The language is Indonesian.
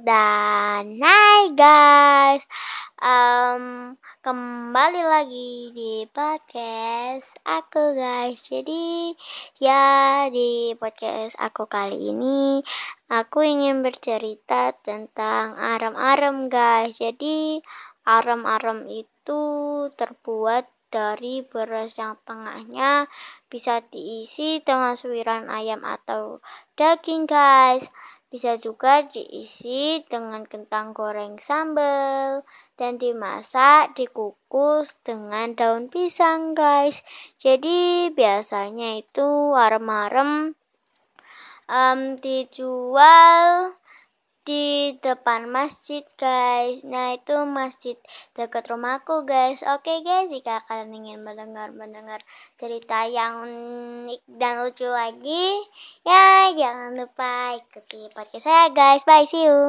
dan Hai guys. Um, Kembali lagi di podcast aku guys. Jadi ya di podcast aku kali ini Aku ingin bercerita tentang aram-aram guys. Jadi aram-aram itu terbuat dari beras yang tengahnya bisa diisi dengan suiran ayam atau daging guys bisa juga diisi dengan kentang goreng sambal dan dimasak dikukus dengan daun pisang guys. Jadi biasanya itu arem-arem um, dijual depan masjid guys. Nah itu masjid dekat rumahku guys. Oke guys jika kalian ingin mendengar-mendengar cerita yang unik dan lucu lagi ya jangan lupa ikuti podcast saya guys. Bye see you